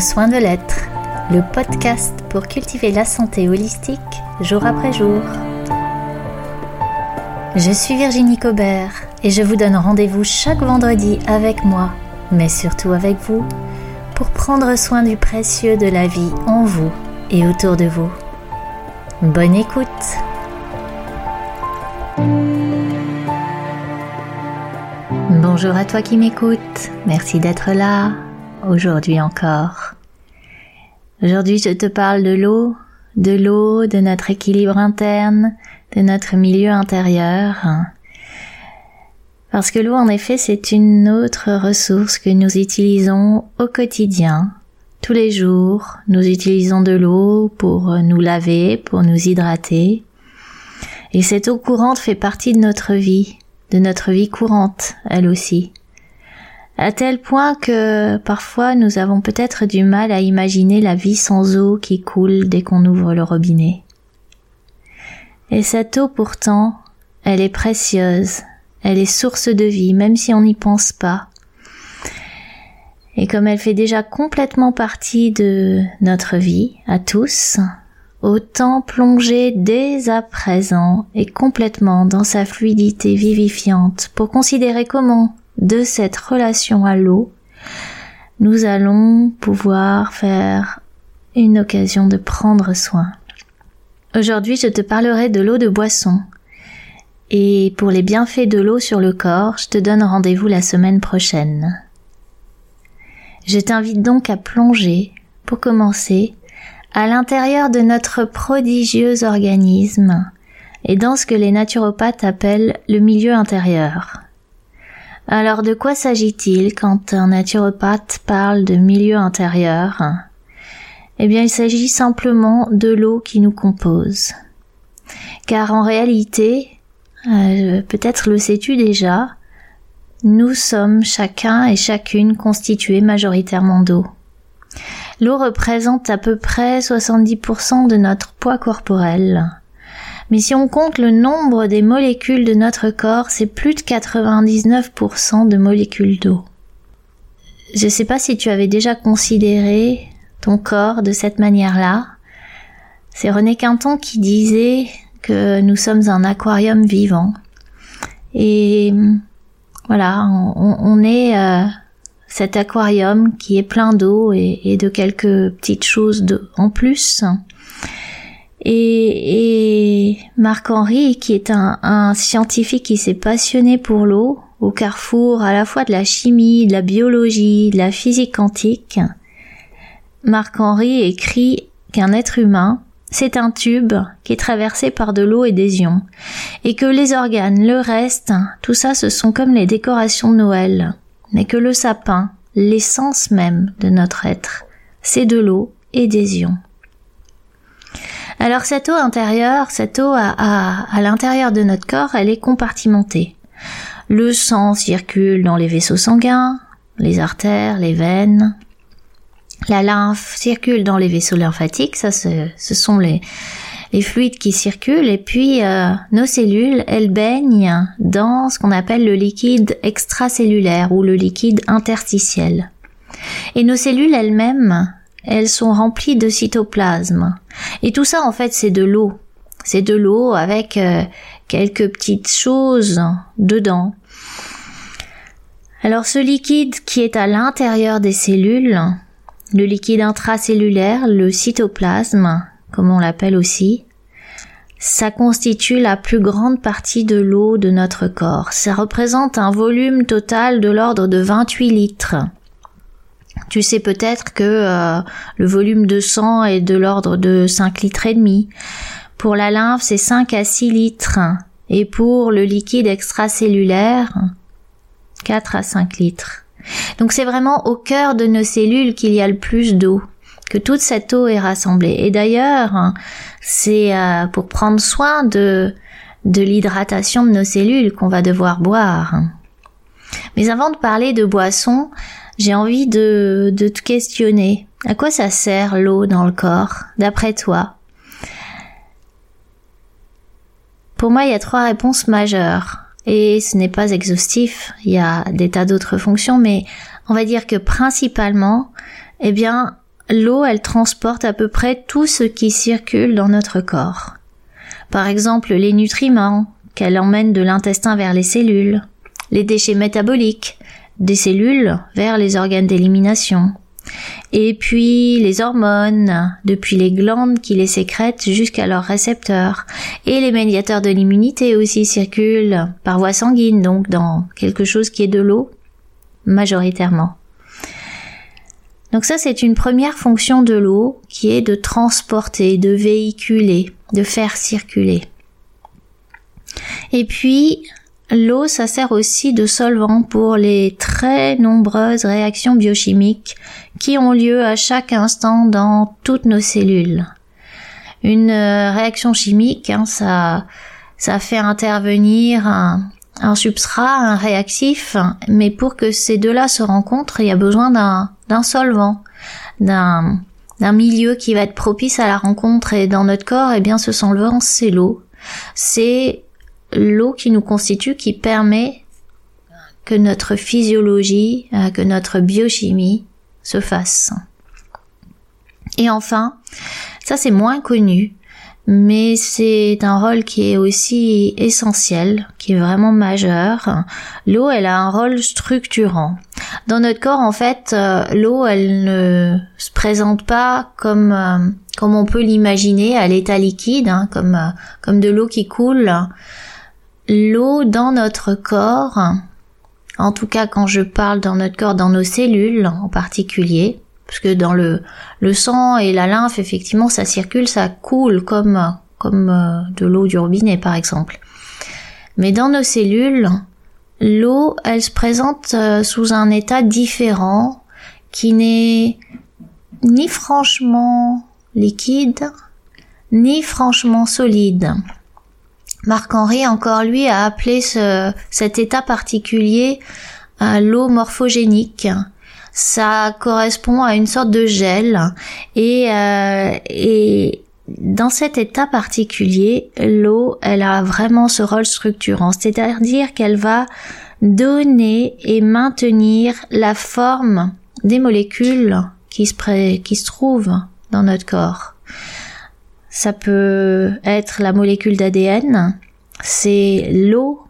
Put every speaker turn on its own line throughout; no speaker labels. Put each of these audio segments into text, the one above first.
Prendre soin de l'être, le podcast pour cultiver la santé holistique jour après jour. Je suis Virginie Cobert et je vous donne rendez-vous chaque vendredi avec moi, mais surtout avec vous, pour prendre soin du précieux de la vie en vous et autour de vous. Bonne écoute Bonjour à toi qui m'écoutes, merci d'être là, aujourd'hui encore. Aujourd'hui je te parle de l'eau, de l'eau, de notre équilibre interne, de notre milieu intérieur. Parce que l'eau en effet c'est une autre ressource que nous utilisons au quotidien. Tous les jours, nous utilisons de l'eau pour nous laver, pour nous hydrater. Et cette eau courante fait partie de notre vie, de notre vie courante, elle aussi à tel point que parfois nous avons peut-être du mal à imaginer la vie sans eau qui coule dès qu'on ouvre le robinet. Et cette eau pourtant, elle est précieuse, elle est source de vie, même si on n'y pense pas. Et comme elle fait déjà complètement partie de notre vie, à tous, autant plonger dès à présent et complètement dans sa fluidité vivifiante pour considérer comment de cette relation à l'eau, nous allons pouvoir faire une occasion de prendre soin. Aujourd'hui, je te parlerai de l'eau de boisson. Et pour les bienfaits de l'eau sur le corps, je te donne rendez-vous la semaine prochaine. Je t'invite donc à plonger, pour commencer, à l'intérieur de notre prodigieux organisme et dans ce que les naturopathes appellent le milieu intérieur. Alors de quoi s'agit-il quand un naturopathe parle de milieu intérieur? Eh bien il s'agit simplement de l'eau qui nous compose. Car en réalité, euh, peut-être le sais-tu déjà, nous sommes chacun et chacune constitués majoritairement d'eau. L'eau représente à peu près 70% de notre poids corporel. Mais si on compte le nombre des molécules de notre corps, c'est plus de 99% de molécules d'eau. Je ne sais pas si tu avais déjà considéré ton corps de cette manière-là. C'est René Quinton qui disait que nous sommes un aquarium vivant. Et voilà, on, est euh, cet aquarium qui est plein d'eau et, de quelques petites choses en plus. Et, Marc-Henri, qui est un, scientifique qui s'est passionné pour l'eau, au carrefour à la fois de la chimie, de la biologie, de la physique quantique, Marc-Henri écrit qu'un être humain, c'est un tube qui est traversé par de l'eau et des ions, et que les organes, le reste, tout ça ce sont comme les décorations de Noël, mais que le sapin, l'essence même de notre être, c'est de l'eau et des ions. Alors cette eau intérieure, cette eau à, l'intérieur de notre corps, elle est compartimentée. Le sang circule dans les vaisseaux sanguins, les artères, les veines. La lymphe circule dans les vaisseaux lymphatiques, ça ce, sont les, les fluides qui circulent et puis euh, nos cellules, elles baignent dans ce qu'on appelle le liquide extracellulaire ou le liquide interstitiel. Et nos cellules elles-mêmes, elles sont remplies de cytoplasme. Et tout ça, en fait, c'est de l'eau. C'est de l'eau avec euh, quelques petites choses dedans. Alors ce liquide qui est à l'intérieur des cellules, le liquide intracellulaire, le cytoplasme, comme on l'appelle aussi, ça constitue la plus grande partie de l'eau de notre corps. Ça représente un volume total de l'ordre de 28 litres. Tu sais peut-être que euh, le volume de sang est de l'ordre de 5 litres et demi. Pour la lymphe, c'est 5 à 6 litres. Et pour le liquide extracellulaire, 4 à 5 litres. Donc c'est vraiment au cœur de nos cellules qu'il y a le plus d'eau, que toute cette eau est rassemblée. Et d'ailleurs, c'est euh, pour prendre soin de, de l'hydratation de nos cellules qu'on va devoir boire. Mais avant de parler de boissons, j'ai envie de, te questionner. À quoi ça sert l'eau dans le corps, d'après toi? Pour moi, il y a trois réponses majeures. Et ce n'est pas exhaustif, il y a des tas d'autres fonctions, mais on va dire que principalement, eh bien, l'eau, elle transporte à peu près tout ce qui circule dans notre corps. Par exemple, les nutriments qu'elle emmène de l'intestin vers les cellules, les déchets métaboliques des cellules vers les organes d'élimination, et puis les hormones, depuis les glandes qui les sécrètent jusqu'à leurs récepteurs. Et les médiateurs de l'immunité aussi circulent par voie sanguine, donc dans quelque chose qui est de l'eau, majoritairement. Donc ça, c'est une première fonction de l'eau qui est de transporter, de véhiculer, de faire circuler. Et puis, l'eau, ça sert aussi de solvant pour les très nombreuses réactions biochimiques qui ont lieu à chaque instant dans toutes nos cellules. Une euh, réaction chimique, hein, ça, ça fait intervenir un, un substrat, un réactif, mais pour que ces deux-là se rencontrent, il y a besoin d'un solvant, d'un d'un milieu qui va être propice à la rencontre et dans notre corps, eh bien ce solvant c'est l'eau. C'est l'eau qui nous constitue, qui permet que notre physiologie, euh, que notre biochimie se fasse. Et enfin, ça c'est moins connu, mais c'est un rôle qui est aussi essentiel, qui est vraiment majeur. L'eau, elle a un rôle structurant. Dans notre corps, en fait, euh, l'eau, elle ne se présente pas comme euh, comme on peut l'imaginer à l'état liquide, hein, comme comme de l'eau qui coule l'eau dans notre corps, en tout cas quand je parle dans notre corps, dans nos cellules en particulier, parce que dans le, le sang et la lymphe, effectivement, ça circule, ça coule comme, comme euh, de l'eau du robinet par exemple. Mais dans nos cellules, l'eau, elle se présente euh, sous un état différent qui n'est ni franchement liquide, ni franchement solide. Marc-Henri, encore lui, a appelé ce, cet état particulier euh, l'eau morphogénique. Ça correspond à une sorte de gel et, euh, et dans cet état particulier, l'eau, elle a vraiment ce rôle structurant, c'est-à-dire qu'elle va donner et maintenir la forme des molécules qui se, qui se trouvent dans notre corps. Ça peut être la molécule d'ADN, c'est l'eau,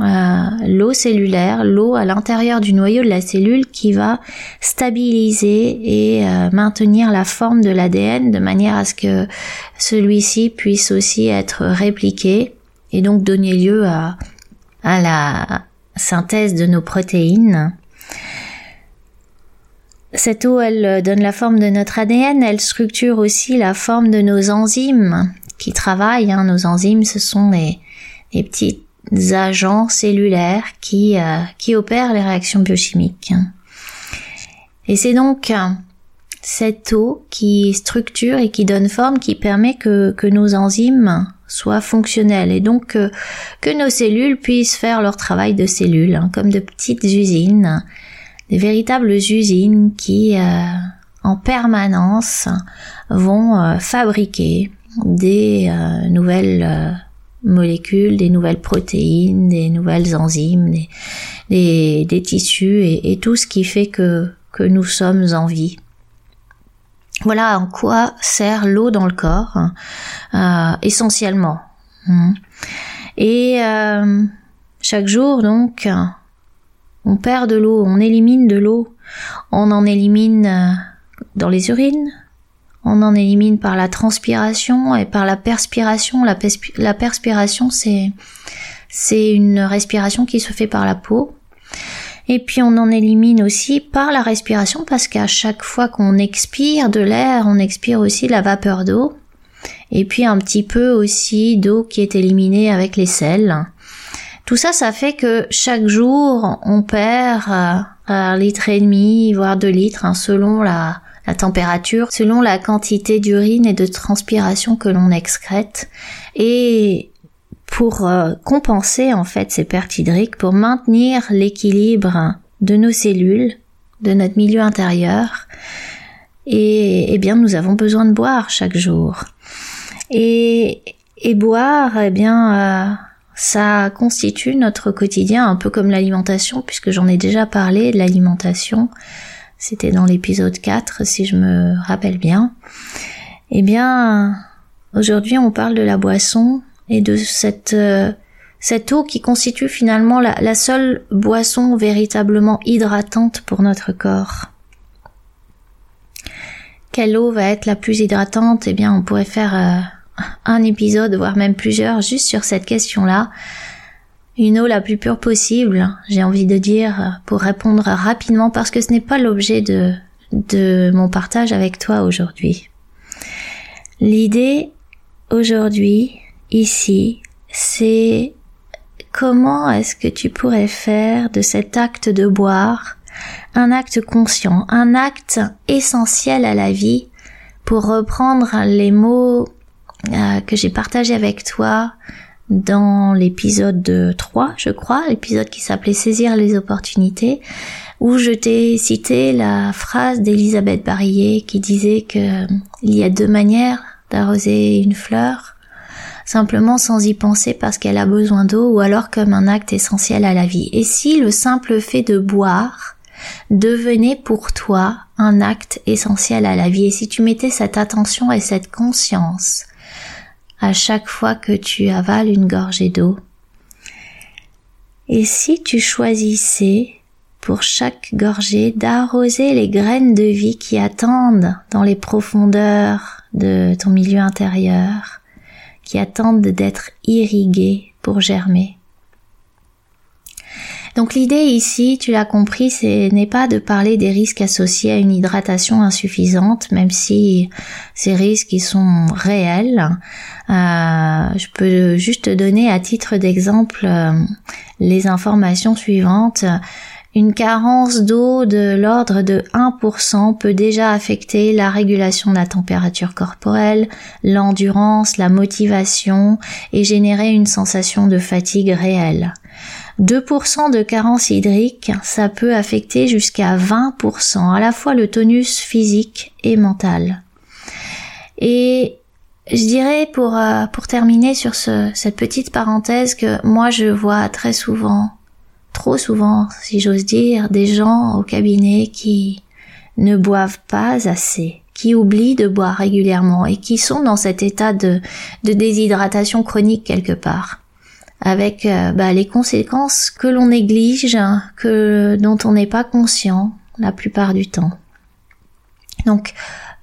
euh, l'eau cellulaire, l'eau à l'intérieur du noyau de la cellule qui va stabiliser et euh, maintenir la forme de l'ADN de manière à ce que celui-ci puisse aussi être répliqué et donc donner lieu à, à la synthèse de nos protéines. Cette eau, elle euh, donne la forme de notre ADN, elle structure aussi la forme de nos enzymes qui travaillent. Hein. Nos enzymes, ce sont des, petits agents cellulaires qui, euh, qui opèrent les réactions biochimiques. Et c'est donc euh, cette eau qui structure et qui donne forme, qui permet que, que nos enzymes soient fonctionnelles et donc que, que nos cellules puissent faire leur travail de cellules, hein, comme de petites usines des véritables usines qui, euh, en permanence, vont euh, fabriquer des euh, nouvelles molécules, des nouvelles protéines, des nouvelles enzymes, des, tissus et, tout ce qui fait que, que nous sommes en vie. Voilà en quoi sert l'eau dans le corps, hein, essentiellement. Hein. Et chaque jour, donc, on perd de l'eau, on élimine de l'eau, on en élimine euh, dans les urines, on en élimine par la transpiration et par la perspiration. La, perspiration, c'est c'est une respiration qui se fait par la peau. Et puis on en élimine aussi par la respiration parce qu'à chaque fois qu'on expire de l'air, on expire aussi la vapeur d'eau. Et puis un petit peu aussi d'eau qui est éliminée avec les sels. Tout ça, ça fait que chaque jour, on perd euh, un litre et demi, voire deux litres, hein, selon la, température, selon la quantité d'urine et de transpiration que l'on excrète. Et pour euh, compenser en fait ces pertes hydriques, pour maintenir l'équilibre de nos cellules, de notre milieu intérieur, et eh bien nous avons besoin de boire chaque jour. Et, boire, eh bien, euh, ça constitue notre quotidien un peu comme l'alimentation, puisque j'en ai déjà parlé de l'alimentation. C'était dans l'épisode 4 si je me rappelle bien. Eh bien, aujourd'hui on parle de la boisson et de cette euh, cette eau qui constitue finalement la, seule boisson véritablement hydratante pour notre corps. Quelle eau va être la plus hydratante? Eh bien, on pourrait faire euh, un épisode, voire même plusieurs, juste sur cette question-là. Une eau la plus pure possible, j'ai envie de dire, pour répondre rapidement, parce que ce n'est pas l'objet de, de mon partage avec toi aujourd'hui. L'idée aujourd'hui, ici, c'est comment est-ce que tu pourrais faire de cet acte de boire un acte conscient, un acte essentiel à la vie, pour reprendre les mots euh, que j'ai partagés avec toi dans l'épisode 3, je crois, l'épisode qui s'appelait Saisir les opportunités, où je t'ai cité la phrase d'Elisabeth Barillet qui disait que il y a deux manières d'arroser une fleur simplement sans y penser parce qu'elle a besoin d'eau ou alors comme un acte essentiel à la vie. Et si le simple fait de boire devenait pour toi un acte essentiel à la vie? Et si tu mettais cette attention et cette conscience à chaque fois que tu avales une gorgée d'eau et si tu choisissais pour chaque gorgée d'arroser les graines de vie qui attendent dans les profondeurs de ton milieu intérieur, qui attendent d'être irrigués pour germer. Donc l'idée ici, tu l'as compris, ce n'est pas de parler des risques associés à une hydratation insuffisante, même si ces risques ils sont réels. Euh, je peux juste te donner à titre d'exemple euh, les informations suivantes. Une carence d'eau de l'ordre de 1% peut déjà affecter la régulation de la température corporelle, l'endurance, la motivation et générer une sensation de fatigue réelle. 2% de carence hydrique, ça peut affecter jusqu'à 20% à la fois le tonus physique et mental. Et je dirais pour, euh, pour terminer sur cette petite parenthèse que moi je vois très souvent trop souvent, si j'ose dire, des gens au cabinet qui ne boivent pas assez, qui oublient de boire régulièrement et qui sont dans cet état de, déshydratation chronique quelque part, avec euh, bah, les conséquences que l'on néglige, que dont on n'est pas conscient la plupart du temps. Donc,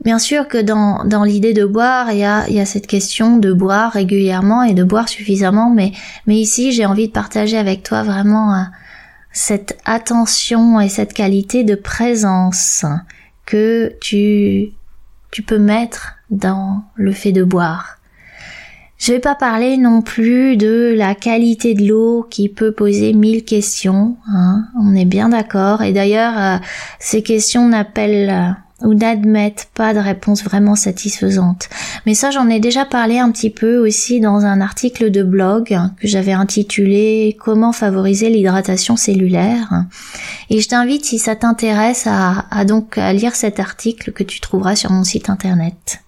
bien sûr que dans, dans l'idée de boire, il y a, y a cette question de boire régulièrement et de boire suffisamment, mais, mais ici, j'ai envie de partager avec toi vraiment euh, cette attention et cette qualité de présence que tu, tu peux mettre dans le fait de boire. Je vais pas parler non plus de la qualité de l'eau qui peut poser mille questions, hein, on est bien d'accord. Et d'ailleurs, euh, ces questions n'appellent ou n'admettent pas de réponse vraiment satisfaisante. Mais ça, j'en ai déjà parlé un petit peu aussi dans un article de blog que j'avais intitulé Comment favoriser l'hydratation cellulaire. Et je t'invite, si ça t'intéresse, à, donc lire cet article que tu trouveras sur mon site internet.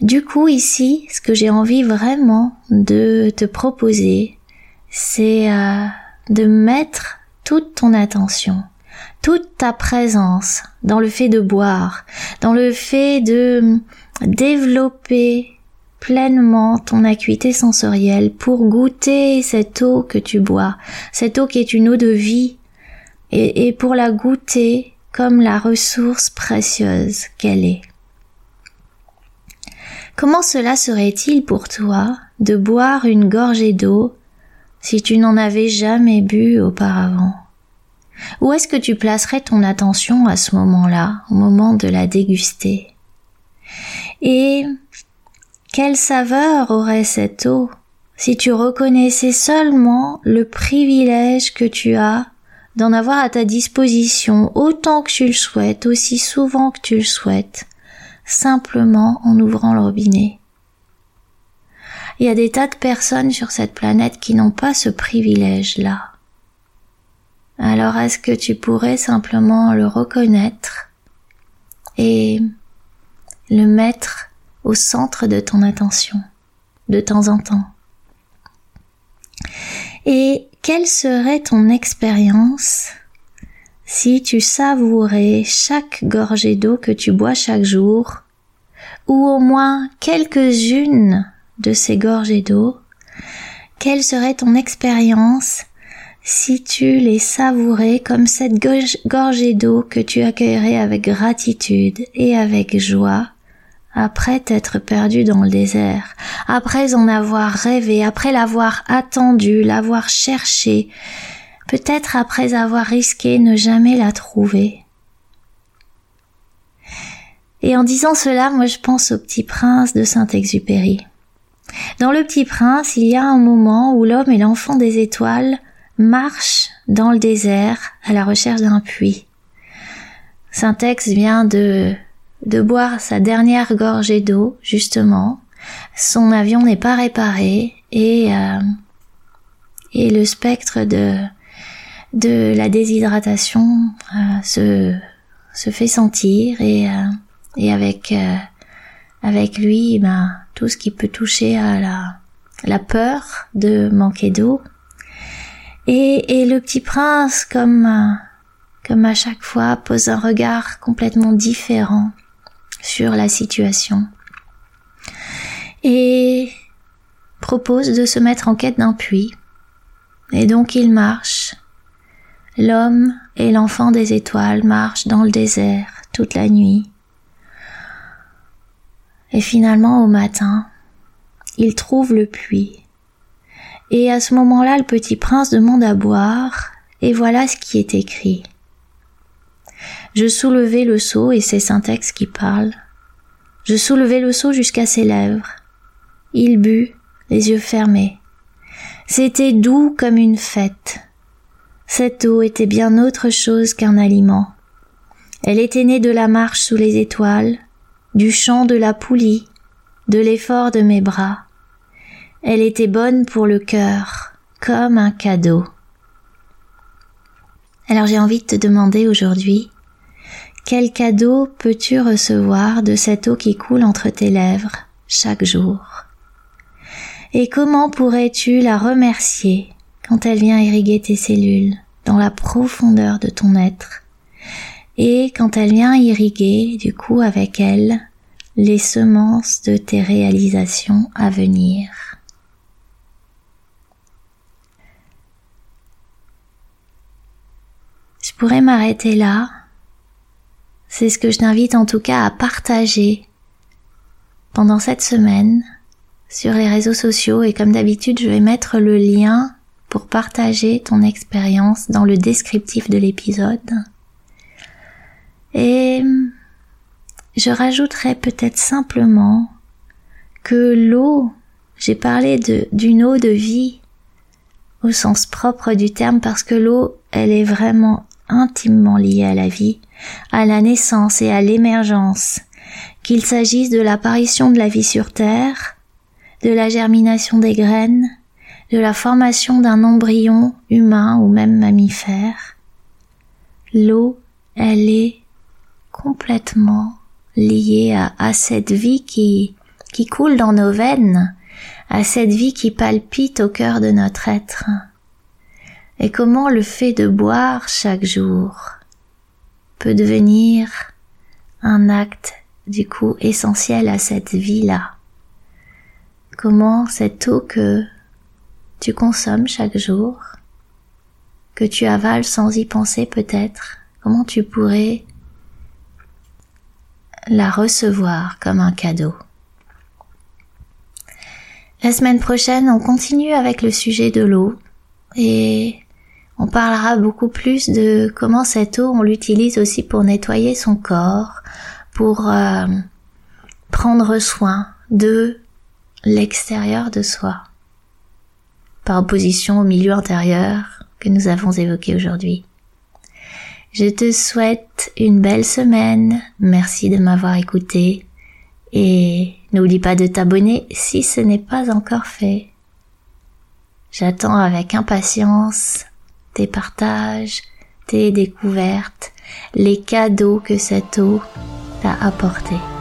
Du coup, ici, ce que j'ai envie vraiment de te proposer, c'est euh, de mettre toute ton attention toute ta présence dans le fait de boire, dans le fait de développer pleinement ton acuité sensorielle pour goûter cette eau que tu bois, cette eau qui est une eau de vie, et, pour la goûter comme la ressource précieuse qu'elle est. Comment cela serait-il pour toi de boire une gorgée d'eau si tu n'en avais jamais bu auparavant? Où est-ce que tu placerais ton attention à ce moment-là, au moment de la déguster? Et quelle saveur aurait cette eau si tu reconnaissais seulement le privilège que tu as d'en avoir à ta disposition autant que tu le souhaites, aussi souvent que tu le souhaites, simplement en ouvrant le robinet. Il y a des tas de personnes sur cette planète qui n'ont pas ce privilège-là alors est-ce que tu pourrais simplement le reconnaître et le mettre au centre de ton attention de temps en temps? Et quelle serait ton expérience si tu savourais chaque gorgée d'eau que tu bois chaque jour, ou au moins quelques-unes de ces gorgées d'eau, quelle serait ton expérience si tu les savourais comme cette gorgée d'eau que tu accueillerais avec gratitude et avec joie après t'être perdu dans le désert, après en avoir rêvé, après l'avoir attendu, l'avoir cherché, peut-être après avoir risqué ne jamais la trouver. Et en disant cela, moi je pense au petit prince de Saint-Exupéry. Dans le petit prince, il y a un moment où l'homme et l'enfant des étoiles marchent dans le désert à la recherche d'un puits. Saint-Ex vient de, de boire sa dernière gorgée d'eau, justement. Son avion n'est pas réparé et, euh, et le spectre de, de la déshydratation euh, se, se fait sentir et, euh, et avec, euh, avec lui, ben, tout ce qui peut toucher à la, la peur de manquer d'eau. Et, et le petit prince, comme, comme à chaque fois, pose un regard complètement différent sur la situation. Et propose de se mettre en quête d'un puits. Et donc il marche L'homme et l'enfant des étoiles marchent dans le désert toute la nuit. Et finalement, au matin, ils trouvent le puits. Et à ce moment-là, le petit prince demande à boire, et voilà ce qui est écrit. Je soulevai le seau, et c'est Syntex qui parle. Je soulevai le seau jusqu'à ses lèvres. Il but, les yeux fermés. C'était doux comme une fête. Cette eau était bien autre chose qu'un aliment. Elle était née de la marche sous les étoiles, du chant de la poulie, de l'effort de mes bras. Elle était bonne pour le cœur, comme un cadeau. Alors j'ai envie de te demander aujourd'hui, quel cadeau peux-tu recevoir de cette eau qui coule entre tes lèvres chaque jour? Et comment pourrais-tu la remercier? Quand elle vient irriguer tes cellules dans la profondeur de ton être et quand elle vient irriguer du coup avec elle les semences de tes réalisations à venir. Je pourrais m'arrêter là. C'est ce que je t'invite en tout cas à partager pendant cette semaine sur les réseaux sociaux et comme d'habitude je vais mettre le lien pour partager ton expérience dans le descriptif de l'épisode. Et je rajouterai peut-être simplement que l'eau, j'ai parlé d'une eau de vie au sens propre du terme parce que l'eau, elle est vraiment intimement liée à la vie, à la naissance et à l'émergence, qu'il s'agisse de l'apparition de la vie sur Terre, de la germination des graines, de la formation d'un embryon humain ou même mammifère, l'eau, elle est complètement liée à, cette vie qui, qui coule dans nos veines, à cette vie qui palpite au cœur de notre être. Et comment le fait de boire chaque jour peut devenir un acte du coup essentiel à cette vie-là? Comment cette eau que tu consommes chaque jour, que tu avales sans y penser peut-être, comment tu pourrais la recevoir comme un cadeau? La semaine prochaine, on continue avec le sujet de l'eau et on parlera beaucoup plus de comment cette eau, on l'utilise aussi pour nettoyer son corps, pour euh, prendre soin de l'extérieur de soi par opposition au milieu intérieur que nous avons évoqué aujourd'hui. Je te souhaite une belle semaine, merci de m'avoir écouté et n'oublie pas de t'abonner si ce n'est pas encore fait. J'attends avec impatience tes partages, tes découvertes, les cadeaux que cette eau t'a apportés.